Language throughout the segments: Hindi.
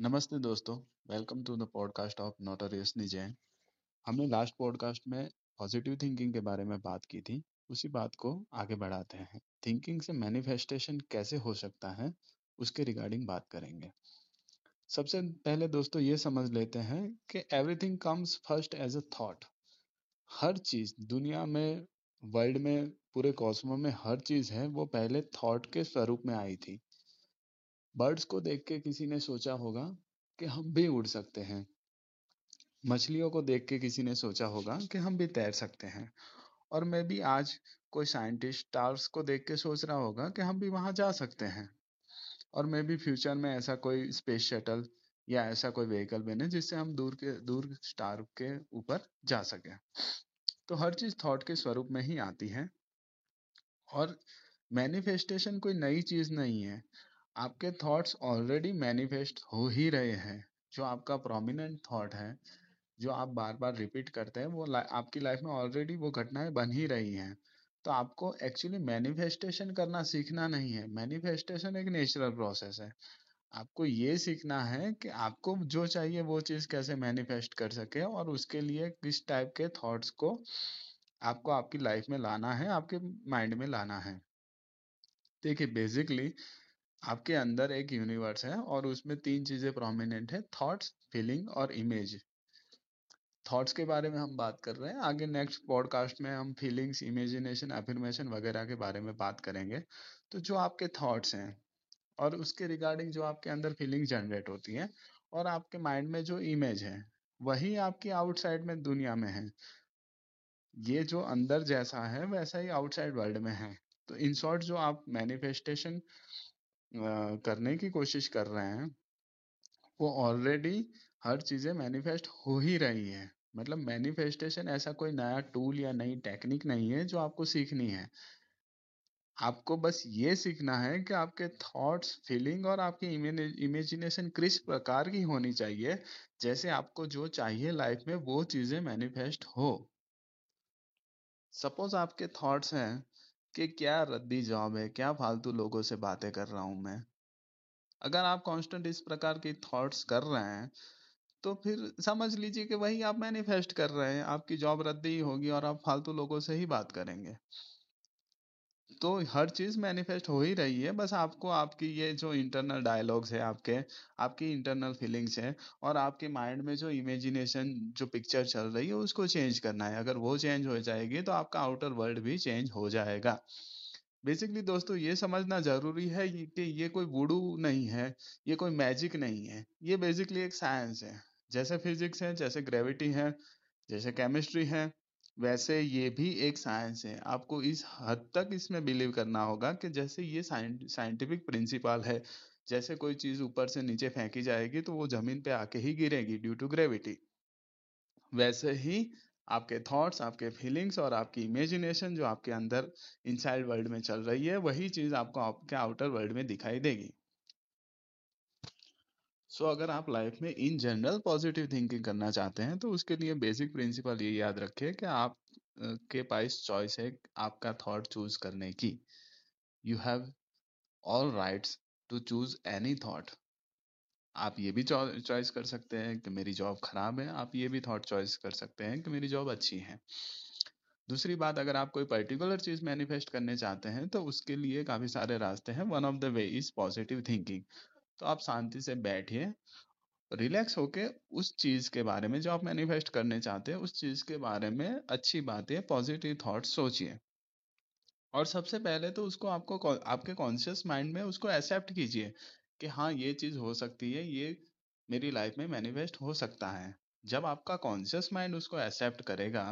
नमस्ते दोस्तों, welcome to the podcast of notorious Jain. हमने लास्ट पॉडकास्ट में पॉजिटिव थिंकिंग के बारे में बात की थी, उसी बात को आगे बढ़ाते हैं। थिंकिंग से मैनिफेस्टेशन कैसे हो सकता है, उसके रिगार्डिंग बात करेंगे। सबसे पहले दोस्तों ये समझ लेते हैं कि everything comes first as a thought. हर चीज़ दुनिया में, वर्ल्ड में, पूरे कॉस्मो में हर चीज़ है वो पहले थॉट के स्वरूप में आई थी। बर्ड्स को देख के किसी ने सोचा होगा कि हम भी उड़ सकते हैं। मछलियों को देख के किसी ने सोचा होगा कि हम भी तैर सकते हैं। और मैं भी आज कोई साइंटिस्ट स्टार्स को देख के सोच रहा होगा कि हम भी वहाँ जा सकते हैं। और मैं भी फ्यूचर में ऐसा कोई स्पेस शटल या ऐसा कोई व्हीकल बने जिससे हम दूर के, दूर स्टार के ऊपर जा सके। तो हर चीज़ थॉट के स्वरूप में ही आती है। और मैनिफेस्टेशन कोई नई चीज़ नहीं है। आपके थॉट्स ऑलरेडी मैनिफेस्ट हो ही रहे हैं। जो आपका प्रोमिनेंट थॉट है, जो आप बार बार रिपीट करते हैं, वो आपकी लाइफ में ऑलरेडी वो घटनाएँ बन ही रही हैं। तो आपको एक्चुअली मैनिफेस्टेशन करना सीखना नहीं है। मैनिफेस्टेशन एक नेचुरल प्रोसेस है। आपको ये सीखना है कि आपको जो चाहिए वो चीज़ कैसे मैनिफेस्ट कर सके और उसके लिए किस टाइप के थॉट्स को आपको आपकी लाइफ में लाना है, आपके माइंड में लाना है। देखिए बेसिकली आपके अंदर एक यूनिवर्स है और उसमें तीन चीज़ें प्रोमिनेंट है थॉट्स फीलिंग और इमेज थॉट्स के बारे में हम बात कर रहे हैं। आगे नेक्स्ट पॉडकास्ट में हम फीलिंग्स इमेजिनेशन एफर्मेशन वगैरह के बारे में बात करेंगे। तो जो आपके थॉट्स हैं और उसके रिगार्डिंग जो आपके अंदर फीलिंग जनरेट होती है और आपके माइंड में जो इमेज है, वही आपकी आउटसाइड में दुनिया में है। ये जो अंदर जैसा है, वैसा ही आउटसाइड वर्ल्ड में है। तो इन शॉर्ट जो आप मैनिफेस्टेशन करने की कोशिश कर रहे हैं, वो ऑलरेडी हर चीज़ें मैनिफेस्ट हो ही रही है। मतलब मैनिफेस्टेशन ऐसा कोई नया टूल या नई टेक्निक नहीं है जो आपको सीखनी है। आपको बस ये सीखना है कि आपके थॉट्स फीलिंग और आपकी इमेजिनेशन किस प्रकार की होनी चाहिए, जैसे आपको जो चाहिए लाइफ में वो चीज़ें मैनिफेस्ट हो। सपोज़ आपके थॉट्स हैं कि क्या रद्दी जॉब है, क्या फालतू लोगों से बातें कर रहा हूँ मैं? अगर आप कांस्टेंट इस प्रकार की थॉट्स कर रहे हैं तो फिर समझ लीजिए कि वही आप मैनिफेस्ट कर रहे हैं, आपकी जॉब रद्दी होगी और आप फालतू लोगों से ही बात करेंगे। तो हर चीज़ मैनिफेस्ट हो ही रही है। बस आपको आपकी ये जो इंटरनल डायलॉग्स है आपके, आपकी इंटरनल फीलिंग्स है और आपके माइंड में जो इमेजिनेशन जो पिक्चर चल रही है उसको चेंज करना है। अगर वो चेंज हो जाएगी तो आपका आउटर वर्ल्ड भी चेंज हो जाएगा। बेसिकली दोस्तों ये समझना ज़रूरी है कि ये कोई वुडू नहीं है, ये कोई मैजिक नहीं है। ये बेसिकली एक साइंस है। जैसे फिजिक्स है, जैसे ग्रेविटी है, जैसे केमिस्ट्री है वैसे ये भी एक साइंस है। आपको इस हद तक इसमें बिलीव करना होगा कि जैसे ये साइंटिफिक प्रिंसिपल है, जैसे कोई चीज़ ऊपर से नीचे फेंकी जाएगी तो वो ज़मीन पे आके ही गिरेगी ड्यू टू ग्रेविटी वैसे ही आपके थॉट्स आपके फीलिंग्स और आपकी इमेजिनेशन जो आपके अंदर इनसाइड वर्ल्ड में चल रही है, वही चीज़ आपको आपके आउटर वर्ल्ड में दिखाई देगी। सो so, अगर आप लाइफ में इन जनरल पॉजिटिव थिंकिंग करना चाहते हैं तो उसके लिए बेसिक प्रिंसिपल ये याद रखें कि आप के पास चॉइस है आपका थॉट चूज़ करने की। You have all rights to choose any thought आप ये भी चॉइस कर सकते हैं कि मेरी जॉब खराब है आप ये भी थॉट चॉइस कर सकते हैं कि मेरी जॉब अच्छी है। दूसरी बात अगर आप कोई पर्टिकुलर चीज़ मैनिफेस्ट करने चाहते हैं तो उसके लिए काफ़ी सारे रास्ते हैं। One of the way is positive thinking तो आप शांति से बैठिए, रिलैक्स होके उस चीज़ के बारे में जो आप मैनिफेस्ट करने चाहते हैं, उस चीज़ के बारे में अच्छी बातें, पॉजिटिव थॉट्स सोचिए। और सबसे पहले तो उसको आपको आपके कॉन्शियस माइंड में उसको एक्सेप्ट कीजिए कि हाँ ये चीज़ हो सकती है, ये मेरी लाइफ में मैनिफेस्ट हो सकता है। जब आपका कॉन्शियस माइंड उसको एक्सेप्ट करेगा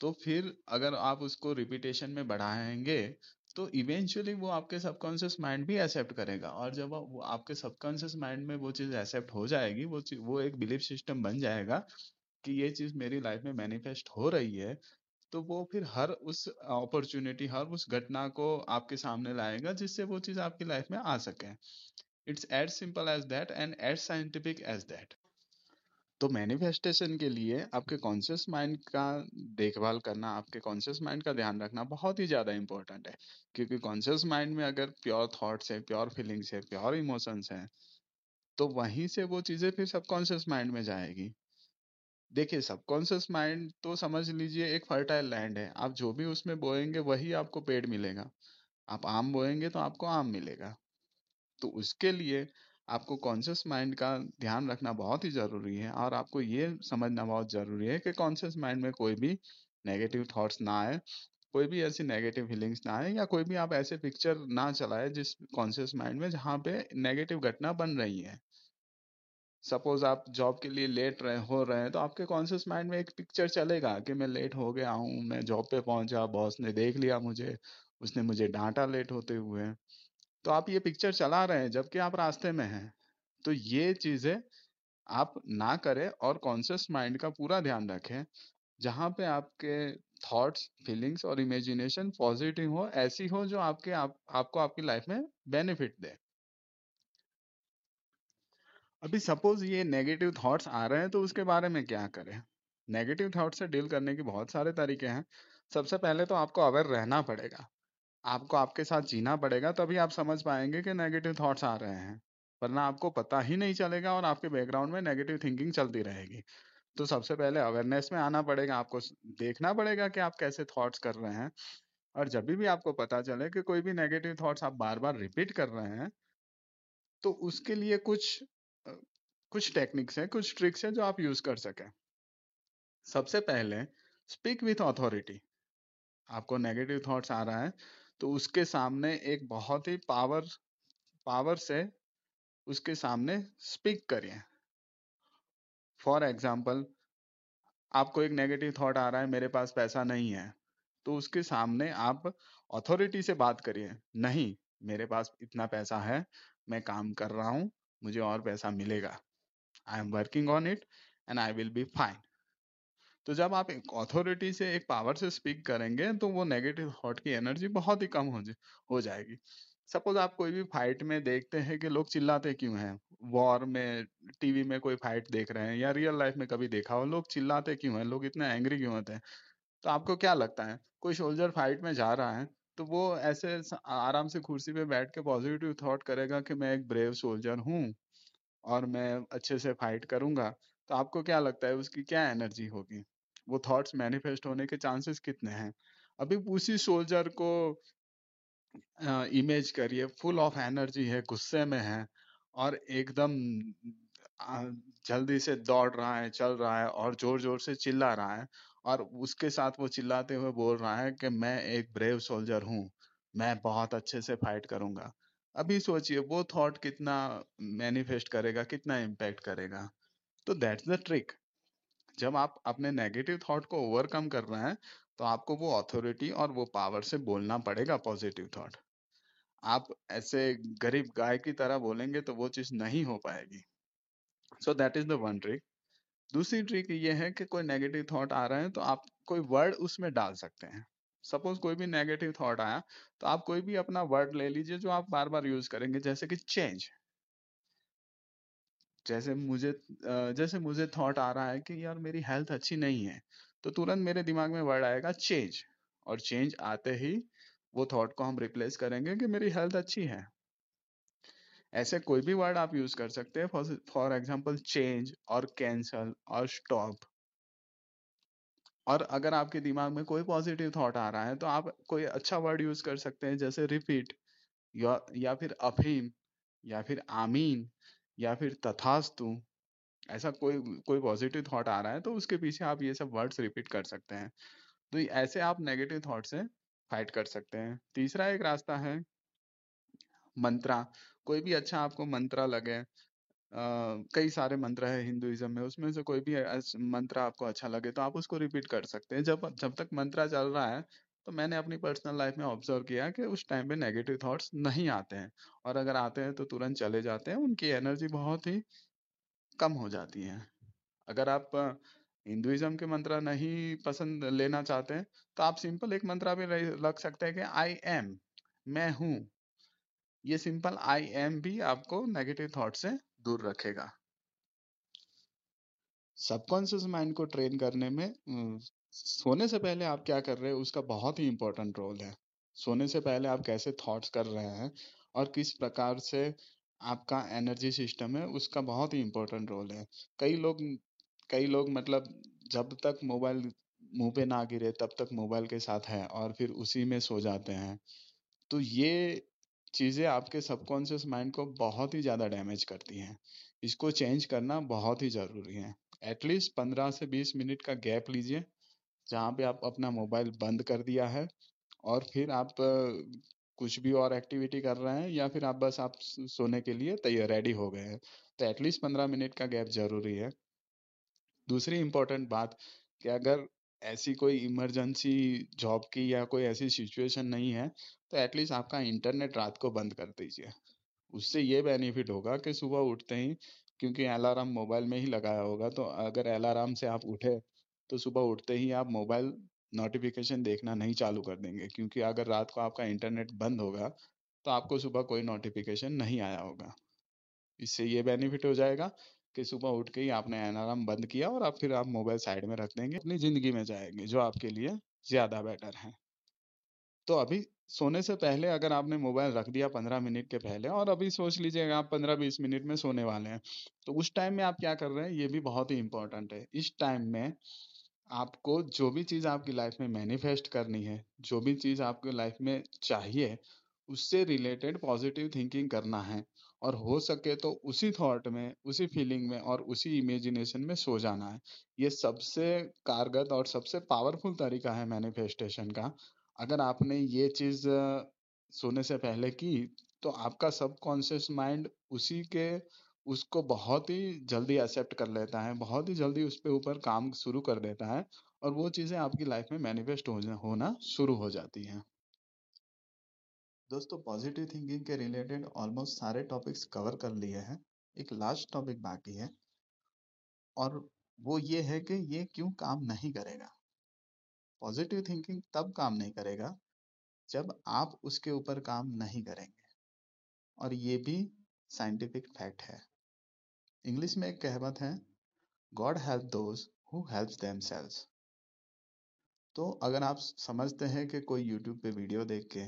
तो फिर अगर आप उसको रिपीटेशन में बढ़ाएँगे तो इवेंचुअली वो आपके सबकॉन्शियस माइंड भी एक्सेप्ट करेगा। और जब वो आपके सबकॉन्शियस माइंड में वो चीज़ एक्सेप्ट हो जाएगी, वो वो एक बिलीफ सिस्टम बन जाएगा कि ये चीज़ मेरी लाइफ में मैनिफेस्ट हो रही है तो वो फिर हर उस अपॉर्चुनिटी हर उस घटना को आपके सामने लाएगा जिससे वो चीज़ आपकी लाइफ में आ सके। It's as simple as that and as scientific as that तो मैनिफेस्टेशन के लिए आपके कॉन्शियस माइंड का देखभाल करना, आपके कॉन्शियस माइंड का ध्यान रखना बहुत ही ज़्यादा इंपॉर्टेंट है। क्योंकि कॉन्शियस माइंड में अगर प्योर थॉट्स है प्योर फीलिंग्स है प्योर इमोशंस हैं तो वहीं से वो चीज़ें फिर सबकॉन्शियस माइंड में जाएगी। देखिए सबकॉन्शियस माइंड तो समझ लीजिए एक फर्टाइल लैंड है। आप जो भी उसमें बोएँगे, वही आपको पेड़ मिलेगा। आप आम बोएँगे तो आपको आम मिलेगा। तो उसके लिए आपको कॉन्शियस माइंड का ध्यान रखना बहुत ही ज़रूरी है और आपको ये समझना बहुत ज़रूरी है कि कॉन्शियस माइंड में कोई भी नेगेटिव थॉट्स ना आए, कोई भी ऐसी नेगेटिव फीलिंग्स ना आए या कोई भी आप ऐसे पिक्चर ना चलाए जिस कॉन्शियस माइंड में जहाँ पे नेगेटिव घटना बन रही है। सपोज़ आप जॉब के लिए लेट रहे, हो रहे हैं तो आपके कॉन्शियस माइंड में एक पिक्चर चलेगा कि मैं लेट हो गया हूँ, मैं जॉब पे पहुँचा बॉस ने देख लिया मुझे, उसने मुझे डांटा लेट होते हुए। तो आप ये पिक्चर चला रहे हैं जबकि आप रास्ते में हैं तो ये चीज़ें आप ना करें और कॉन्शियस माइंड का पूरा ध्यान रखें जहाँ पे आपके थॉट्स फीलिंग्स और इमेजिनेशन पॉजिटिव हो ऐसी हो जो आपके आप, आपको आपकी लाइफ में बेनिफिट दे। अभी सपोज़ ये नेगेटिव थॉट्स आ रहे हैं तो उसके बारे में क्या करें? नेगेटिव थॉट से डील करने के बहुत सारे तरीके हैं। सबसे पहले तो आपको अवेयर रहना पड़ेगा। आपको आपके साथ जीना पड़ेगा तभी आप समझ पाएँगे कि नेगेटिव थॉट्स आ रहे हैं। वरना आपको पता ही नहीं चलेगा और आपके बैकग्राउंड में नेगेटिव थिंकिंग चलती रहेगी। तो सबसे पहले अवेयरनेस में आना पड़ेगा आपको देखना पड़ेगा कि आप कैसे थॉट्स कर रहे हैं। और जब भी, आपको पता चले कि कोई भी नेगेटिव थॉट्स आप बार बार रिपीट कर रहे हैं तो उसके लिए कुछ कुछ टेक्निक्स हैं कुछ ट्रिक्स हैं जो आप यूज़ कर सकें। सबसे पहले स्पीक विथ अथॉरिटी आपको नेगेटिव थॉट्स आ रहा है तो उसके सामने एक बहुत ही पावर पावर से उसके सामने स्पीक करिए। फॉर एग्ज़ाम्पल आपको एक नेगेटिव थॉट आ रहा है, मेरे पास पैसा नहीं है तो उसके सामने आप अथॉरिटी से बात करिए। नहीं, मेरे पास इतना पैसा है, मैं काम कर रहा हूँ, मुझे और पैसा मिलेगा। I am working on it and I will be fine तो जब आप एक अथॉरिटी से एक पावर से स्पीक करेंगे तो वो नेगेटिव थॉट की एनर्जी बहुत ही कम हो, हो जाएगी। सपोज़ आप कोई भी फाइट में देखते हैं कि लोग चिल्लाते क्यों हैं? वॉर में टीवी में कोई फाइट देख रहे हैं या रियल लाइफ में कभी देखा हो लोग चिल्लाते क्यों हैं? लोग इतने एंग्री क्यों होते हैं? तो आपको क्या लगता है? कोई सोल्जर फाइट में जा रहा है तो वो ऐसे आराम से कुर्सी पे बैठ के पॉजिटिव थॉट करेगा कि मैं एक ब्रेव सोल्जर हूँ और मैं अच्छे से फाइट करूँगा। तो आपको क्या लगता है उसकी क्या एनर्जी होगी? वो थॉट्स मैनिफेस्ट होने के चांसेस कितने हैं? अभी उसी सोल्जर को इमेज करिए, फुल ऑफ़ एनर्जी है, गुस्से में है और एकदम जल्दी से दौड़ रहा है, चल रहा है और ज़ोर ज़ोर से चिल्ला रहा है और उसके साथ वो चिल्लाते हुए बोल रहा है कि मैं एक ब्रेव सोल्जर हूँ, मैं बहुत अच्छे से फाइट करूँगा। अभी सोचिए वो थॉट कितना मैनिफेस्ट करेगा, कितना इम्पैक्ट करेगा? तो दैट्स द ट्रिक जब आप अपने नेगेटिव थॉट को ओवरकम कर रहे हैं तो आपको वो अथॉरिटी और वो पावर से बोलना पड़ेगा पॉजिटिव थॉट आप ऐसे गरीब गाय की तरह बोलेंगे तो वो चीज़ नहीं हो पाएगी. So that is the one trick दूसरी ट्रिक ये है कि कोई नेगेटिव थॉट आ रहा है तो आप कोई वर्ड उसमें डाल सकते हैं. सपोज़ कोई भी नेगेटिव थॉट आया तो आप कोई भी अपना वर्ड ले लीजिए जो आप बार बार यूज़ करेंगे, जैसे कि चेंज जैसे मुझे जैसे मुझे थॉट आ रहा है कि यार मेरी हेल्थ अच्छी नहीं है तो तुरंत मेरे दिमाग में वर्ड आएगा चेंज और चेंज आते ही वो थॉट को हम रिप्लेस करेंगे कि मेरी हेल्थ अच्छी है। ऐसे कोई भी वर्ड आप यूज़ कर सकते हैं, फॉर एग्ज़ाम्पल चेंज और कैंसल और स्टॉप और अगर आपके दिमाग में कोई पॉजिटिव थॉट आ रहा है तो आप कोई अच्छा वर्ड यूज़ कर सकते हैं, जैसे रिपीट या या फिर अफीम, या फिर आमीन या फिर तथास्तु ऐसा कोई कोई पॉजिटिव थॉट आ रहा है तो उसके पीछे आप ये सब वर्ड्स रिपीट कर सकते हैं। तो ऐसे आप नेगेटिव थॉट से फाइट कर सकते हैं। तीसरा एक रास्ता है मंत्रा। कोई भी अच्छा आपको मंत्रा लगे Uh, कई सारे मंत्र है हिंदुइज्म में उसमें से कोई भी मंत्र आपको अच्छा लगे तो आप उसको रिपीट कर सकते हैं। जब जब तक मंत्रा चल रहा है तो मैंने अपनी पर्सनल लाइफ में ऑब्ज़र्व किया कि उस टाइम पे नेगेटिव थॉट्स नहीं आते हैं और अगर आते हैं तो तुरंत चले जाते हैं, उनकी एनर्जी बहुत ही कम हो जाती है। अगर आप हिंदुइज्म के मंत्र नहीं पसंद लेना चाहते हैं तो आप सिंपल एक मंत्र भी रख सकते हैं कि आई एम मैं हूँ। ये सिंपल आई एम भी आपको नेगेटिव थॉट से दूर रखेगा। सबकॉन्शियस माइंड को ट्रेन करने में सोने से पहले आप क्या कर रहे हैं, उसका बहुत ही इंपॉर्टेंट रोल है। सोने से पहले आप कैसे थॉट्स कर रहे हैं और किस प्रकार से आपका एनर्जी सिस्टम है, उसका बहुत ही इम्पोर्टेंट रोल है। कई लोग कई लोग मतलब जब तक मोबाइल मुँह पे ना गिरे, तब तक मोबाइल के साथ है और फिर उसी में सो जाते हैं। तो ये चीज़ें आपके सबकॉन्शियस माइंड को बहुत ही ज़्यादा डैमेज करती हैं। इसको चेंज करना बहुत ही ज़रूरी है। एटलीस्ट पंद्रह से बीस मिनट का गैप लीजिए। जहाँ पे आप अपना मोबाइल बंद कर दिया है और फिर आप कुछ भी और एक्टिविटी कर रहे हैं या फिर आप बस आप सोने के लिए तैयार रेडी हो गए हैं तो एटलीस्ट पंद्रह मिनट का गैप ज़रूरी है। दूसरी इम्पोर्टेंट बात कि अगर ऐसी कोई इमरजेंसी जॉब की या कोई ऐसी सिचुएशन नहीं है तो एटलीस्ट आपका इंटरनेट रात को बंद कर दीजिए। उससे ये बेनिफिट होगा कि सुबह उठते ही, क्योंकि अलार्म मोबाइल में ही लगाया होगा तो अगर अलार्म से आप उठे तो सुबह उठते ही आप मोबाइल नोटिफिकेशन देखना नहीं चालू कर देंगे, क्योंकि अगर रात को आपका इंटरनेट बंद होगा तो आपको सुबह कोई नोटिफिकेशन नहीं आया होगा। इससे ये बेनिफिट हो जाएगा कि सुबह उठ के ही आपने अलार्म बंद किया और आप फिर आप मोबाइल साइड में रख देंगे, अपनी ज़िंदगी में जाएँगे, जो आपके लिए ज़्यादा बेटर है। तो अभी सोने से पहले अगर आपने मोबाइल रख दिया पंद्रह मिनट के पहले, और अभी सोच लीजिएगा आप पंद्रह बीस मिनट में सोने वाले हैं तो उस टाइम में आप क्या कर रहे हैं, ये भी बहुत ही इंपॉर्टेंट है। इस टाइम में आपको जो भी चीज़ आपकी लाइफ में मैनिफेस्ट करनी है, जो भी चीज़ आपकी लाइफ में चाहिए, उससे रिलेटेड पॉजिटिव थिंकिंग करना है। और हो सके तो उसी थॉट में, उसी फीलिंग में और उसी इमेजिनेशन में सो जाना है। ये सबसे कारगर और सबसे पावरफुल तरीका है मैनिफेस्टेशन का। अगर आपने ये चीज़ सोने से पहले की तो आपका सबकॉन्शियस माइंड उसी के उसको बहुत ही जल्दी एक्सेप्ट कर लेता है, बहुत ही जल्दी उस पे ऊपर काम शुरू कर देता है और वो चीज़ें आपकी लाइफ में मैनिफेस्ट हो होना शुरू हो जाती हैं। दोस्तों, पॉजिटिव थिंकिंग के रिलेटेड ऑलमोस्ट सारे टॉपिक्स कवर कर लिए हैं। एक लास्ट टॉपिक बाकी है और वो ये है कि ये क्यों काम नहीं करेगा? पॉजिटिव थिंकिंग तब काम नहीं करेगा जब आप उसके ऊपर काम नहीं करेंगे और ये भी साइंटिफिक फैक्ट है। इंग्लिश में एक कहावत है God help those who helps themselves तो अगर आप समझते हैं कि कोई यूट्यूब पे वीडियो देख के,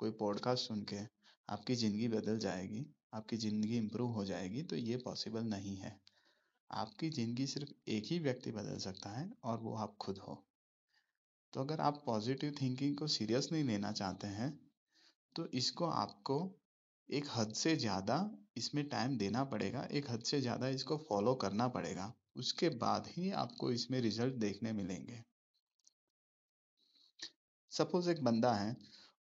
कोई पॉडकास्ट सुन के आपकी ज़िंदगी बदल जाएगी, आपकी ज़िंदगी इम्प्रूव हो जाएगी तो ये पॉसिबल नहीं है। आपकी ज़िंदगी सिर्फ़ एक ही व्यक्ति बदल सकता है और वो आप खुद हो। तो अगर आप पॉजिटिव थिंकिंग को सीरियस नहीं लेना चाहते हैं तो इसको आपको एक हद से ज़्यादा इसमें टाइम देना पड़ेगा, एक हद से ज़्यादा इसको फॉलो करना पड़ेगा, उसके बाद ही आपको इसमें रिज़ल्ट देखने मिलेंगे। सपोज़ एक बंदा है,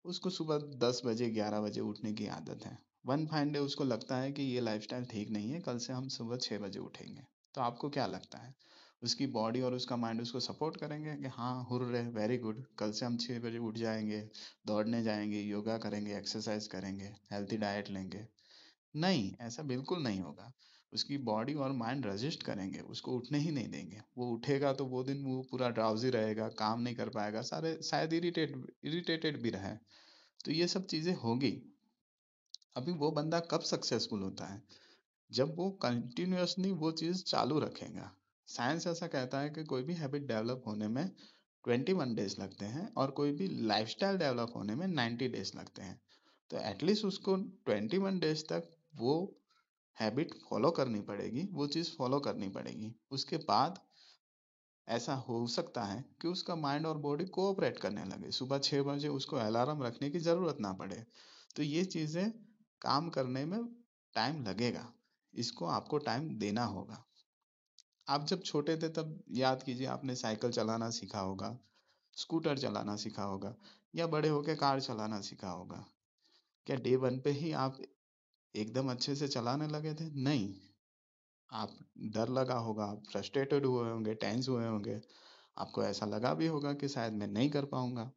उसको सुबह दस बजे, ग्यारह बजे उठने की आदत है। वन फाइन डे उसको लगता है कि ये लाइफस्टाइल ठीक नहीं है, कल से हम सुबह छः बजे उठेंगे। तो आपको क्या लगता है? उसकी बॉडी और उसका माइंड उसको सपोर्ट करेंगे कि हाँ हुर्रे वेरी गुड कल से हम छः बजे उठ जाएँगे, दौड़ने जाएँगे योगा करेंगे एक्सरसाइज करेंगे हेल्थी डाइट लेंगे। नहीं, ऐसा बिल्कुल नहीं होगा। उसकी बॉडी और माइंड रजिस्ट करेंगे, उसको उठने ही नहीं देंगे। वो उठेगा तो वो दिन वो पूरा ड्राउजी रहेगा, काम नहीं कर पाएगा, सारे, शायद इरिटेट इरिटेटेड भी रहे। तो ये सब चीज़ें होगी। अभी वो बंदा कब सक्सेसफुल होता है? जब वो कंटिन्यूसली वो चीज़ चालू रखेगा। साइंस ऐसा कहता है कि कोई भी हैबिट डेवलप होने में ट्वेंटी वन डेज़ लगते हैं और कोई भी लाइफस्टाइल डेवलप होने में नाइन्टी डेज़ लगते हैं। तो एटलीस्ट उसको ट्वेंटी वन डेज़ तक वो हैबिट फॉलो करनी पड़ेगी, वो चीज़ फॉलो करनी पड़ेगी। उसके बाद ऐसा हो सकता है कि उसका माइंड और बॉडी कोऑपरेट करने लगे। सुबह छः बजे उसको अलार्म रखने की ज़रूरत ना पड़े। तो ये चीज़ें काम करने में टाइम लगेगा। इसको आपको टाइम देना होगा। आप जब छोटे थे तब याद कीजिए आपने साइकिल चलाना सीखा होगा, स्कूटर चलाना सीखा होगा या बड़े होकर कार चलाना सीखा होगा। क्या डे वन पे ही आप एकदम अच्छे से चलाने लगे थे? नहीं। आप डर लगा होगा, आप फ्रस्ट्रेटेड हुए होंगे टेंस हुए होंगे। आपको ऐसा लगा भी होगा कि शायद मैं नहीं कर पाऊँगा।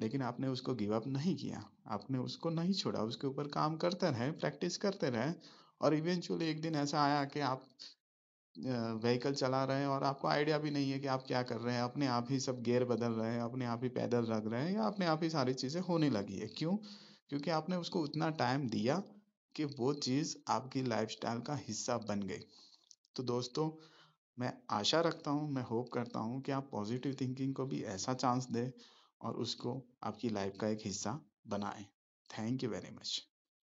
लेकिन आपने उसको गिव अप नहीं किया। आपने उसको नहीं छोड़ा। उसके ऊपर काम करते रहे प्रैक्टिस करते रहे और इवेंचुअली एक दिन ऐसा आया कि आप व्हीकल चला रहे हैं और आपको आइडिया भी नहीं है कि आप क्या कर रहे हैं, अपने आप ही सब गियर बदल रहे हैं, अपने आप ही पैदल रख रहे हैं या अपने आप ही सारी चीज़ें होने लगी है। क्यों? क्योंकि आपने उसको उतना टाइम दिया कि वो चीज़ आपकी लाइफस्टाइल का हिस्सा बन गई। तो दोस्तों, मैं आशा रखता हूँ, मैं होप करता हूँ कि आप पॉजिटिव थिंकिंग को भी ऐसा चांस दें और उसको आपकी लाइफ का एक हिस्सा बनाएँ। Thank you very much.